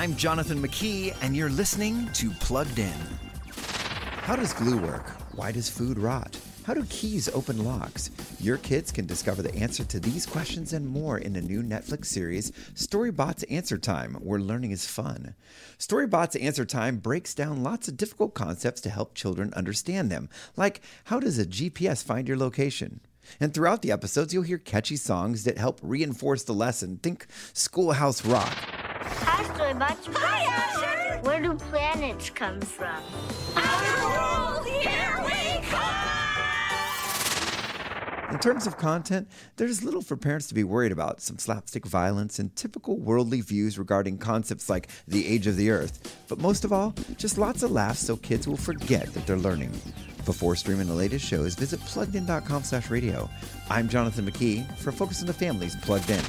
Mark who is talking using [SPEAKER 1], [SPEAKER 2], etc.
[SPEAKER 1] I'm Jonathan McKee, and you're listening to Plugged In. How does glue work? Why does food rot? How do keys open locks? Your kids can discover the answer to these questions and more in the new Netflix series, Storybots Answer Time, where learning is fun. Storybots Answer Time breaks down lots of difficult concepts to help children understand them, like how does a GPS find your location? And throughout the episodes, you'll hear catchy songs that help reinforce the lesson. Think Schoolhouse Rock.
[SPEAKER 2] Hi, Asher. Where do planets come from?
[SPEAKER 3] Outer world, here we come!
[SPEAKER 1] In terms of content, there's little for parents to be worried about some slapstick violence and typical worldly views regarding concepts like the age of the earth. But most of all, just lots of laughs so kids will forget that they're learning. Before streaming the latest shows, visit pluggedin.com slash radio. I'm Jonathan McKee for Focus on the Family's Plugged In.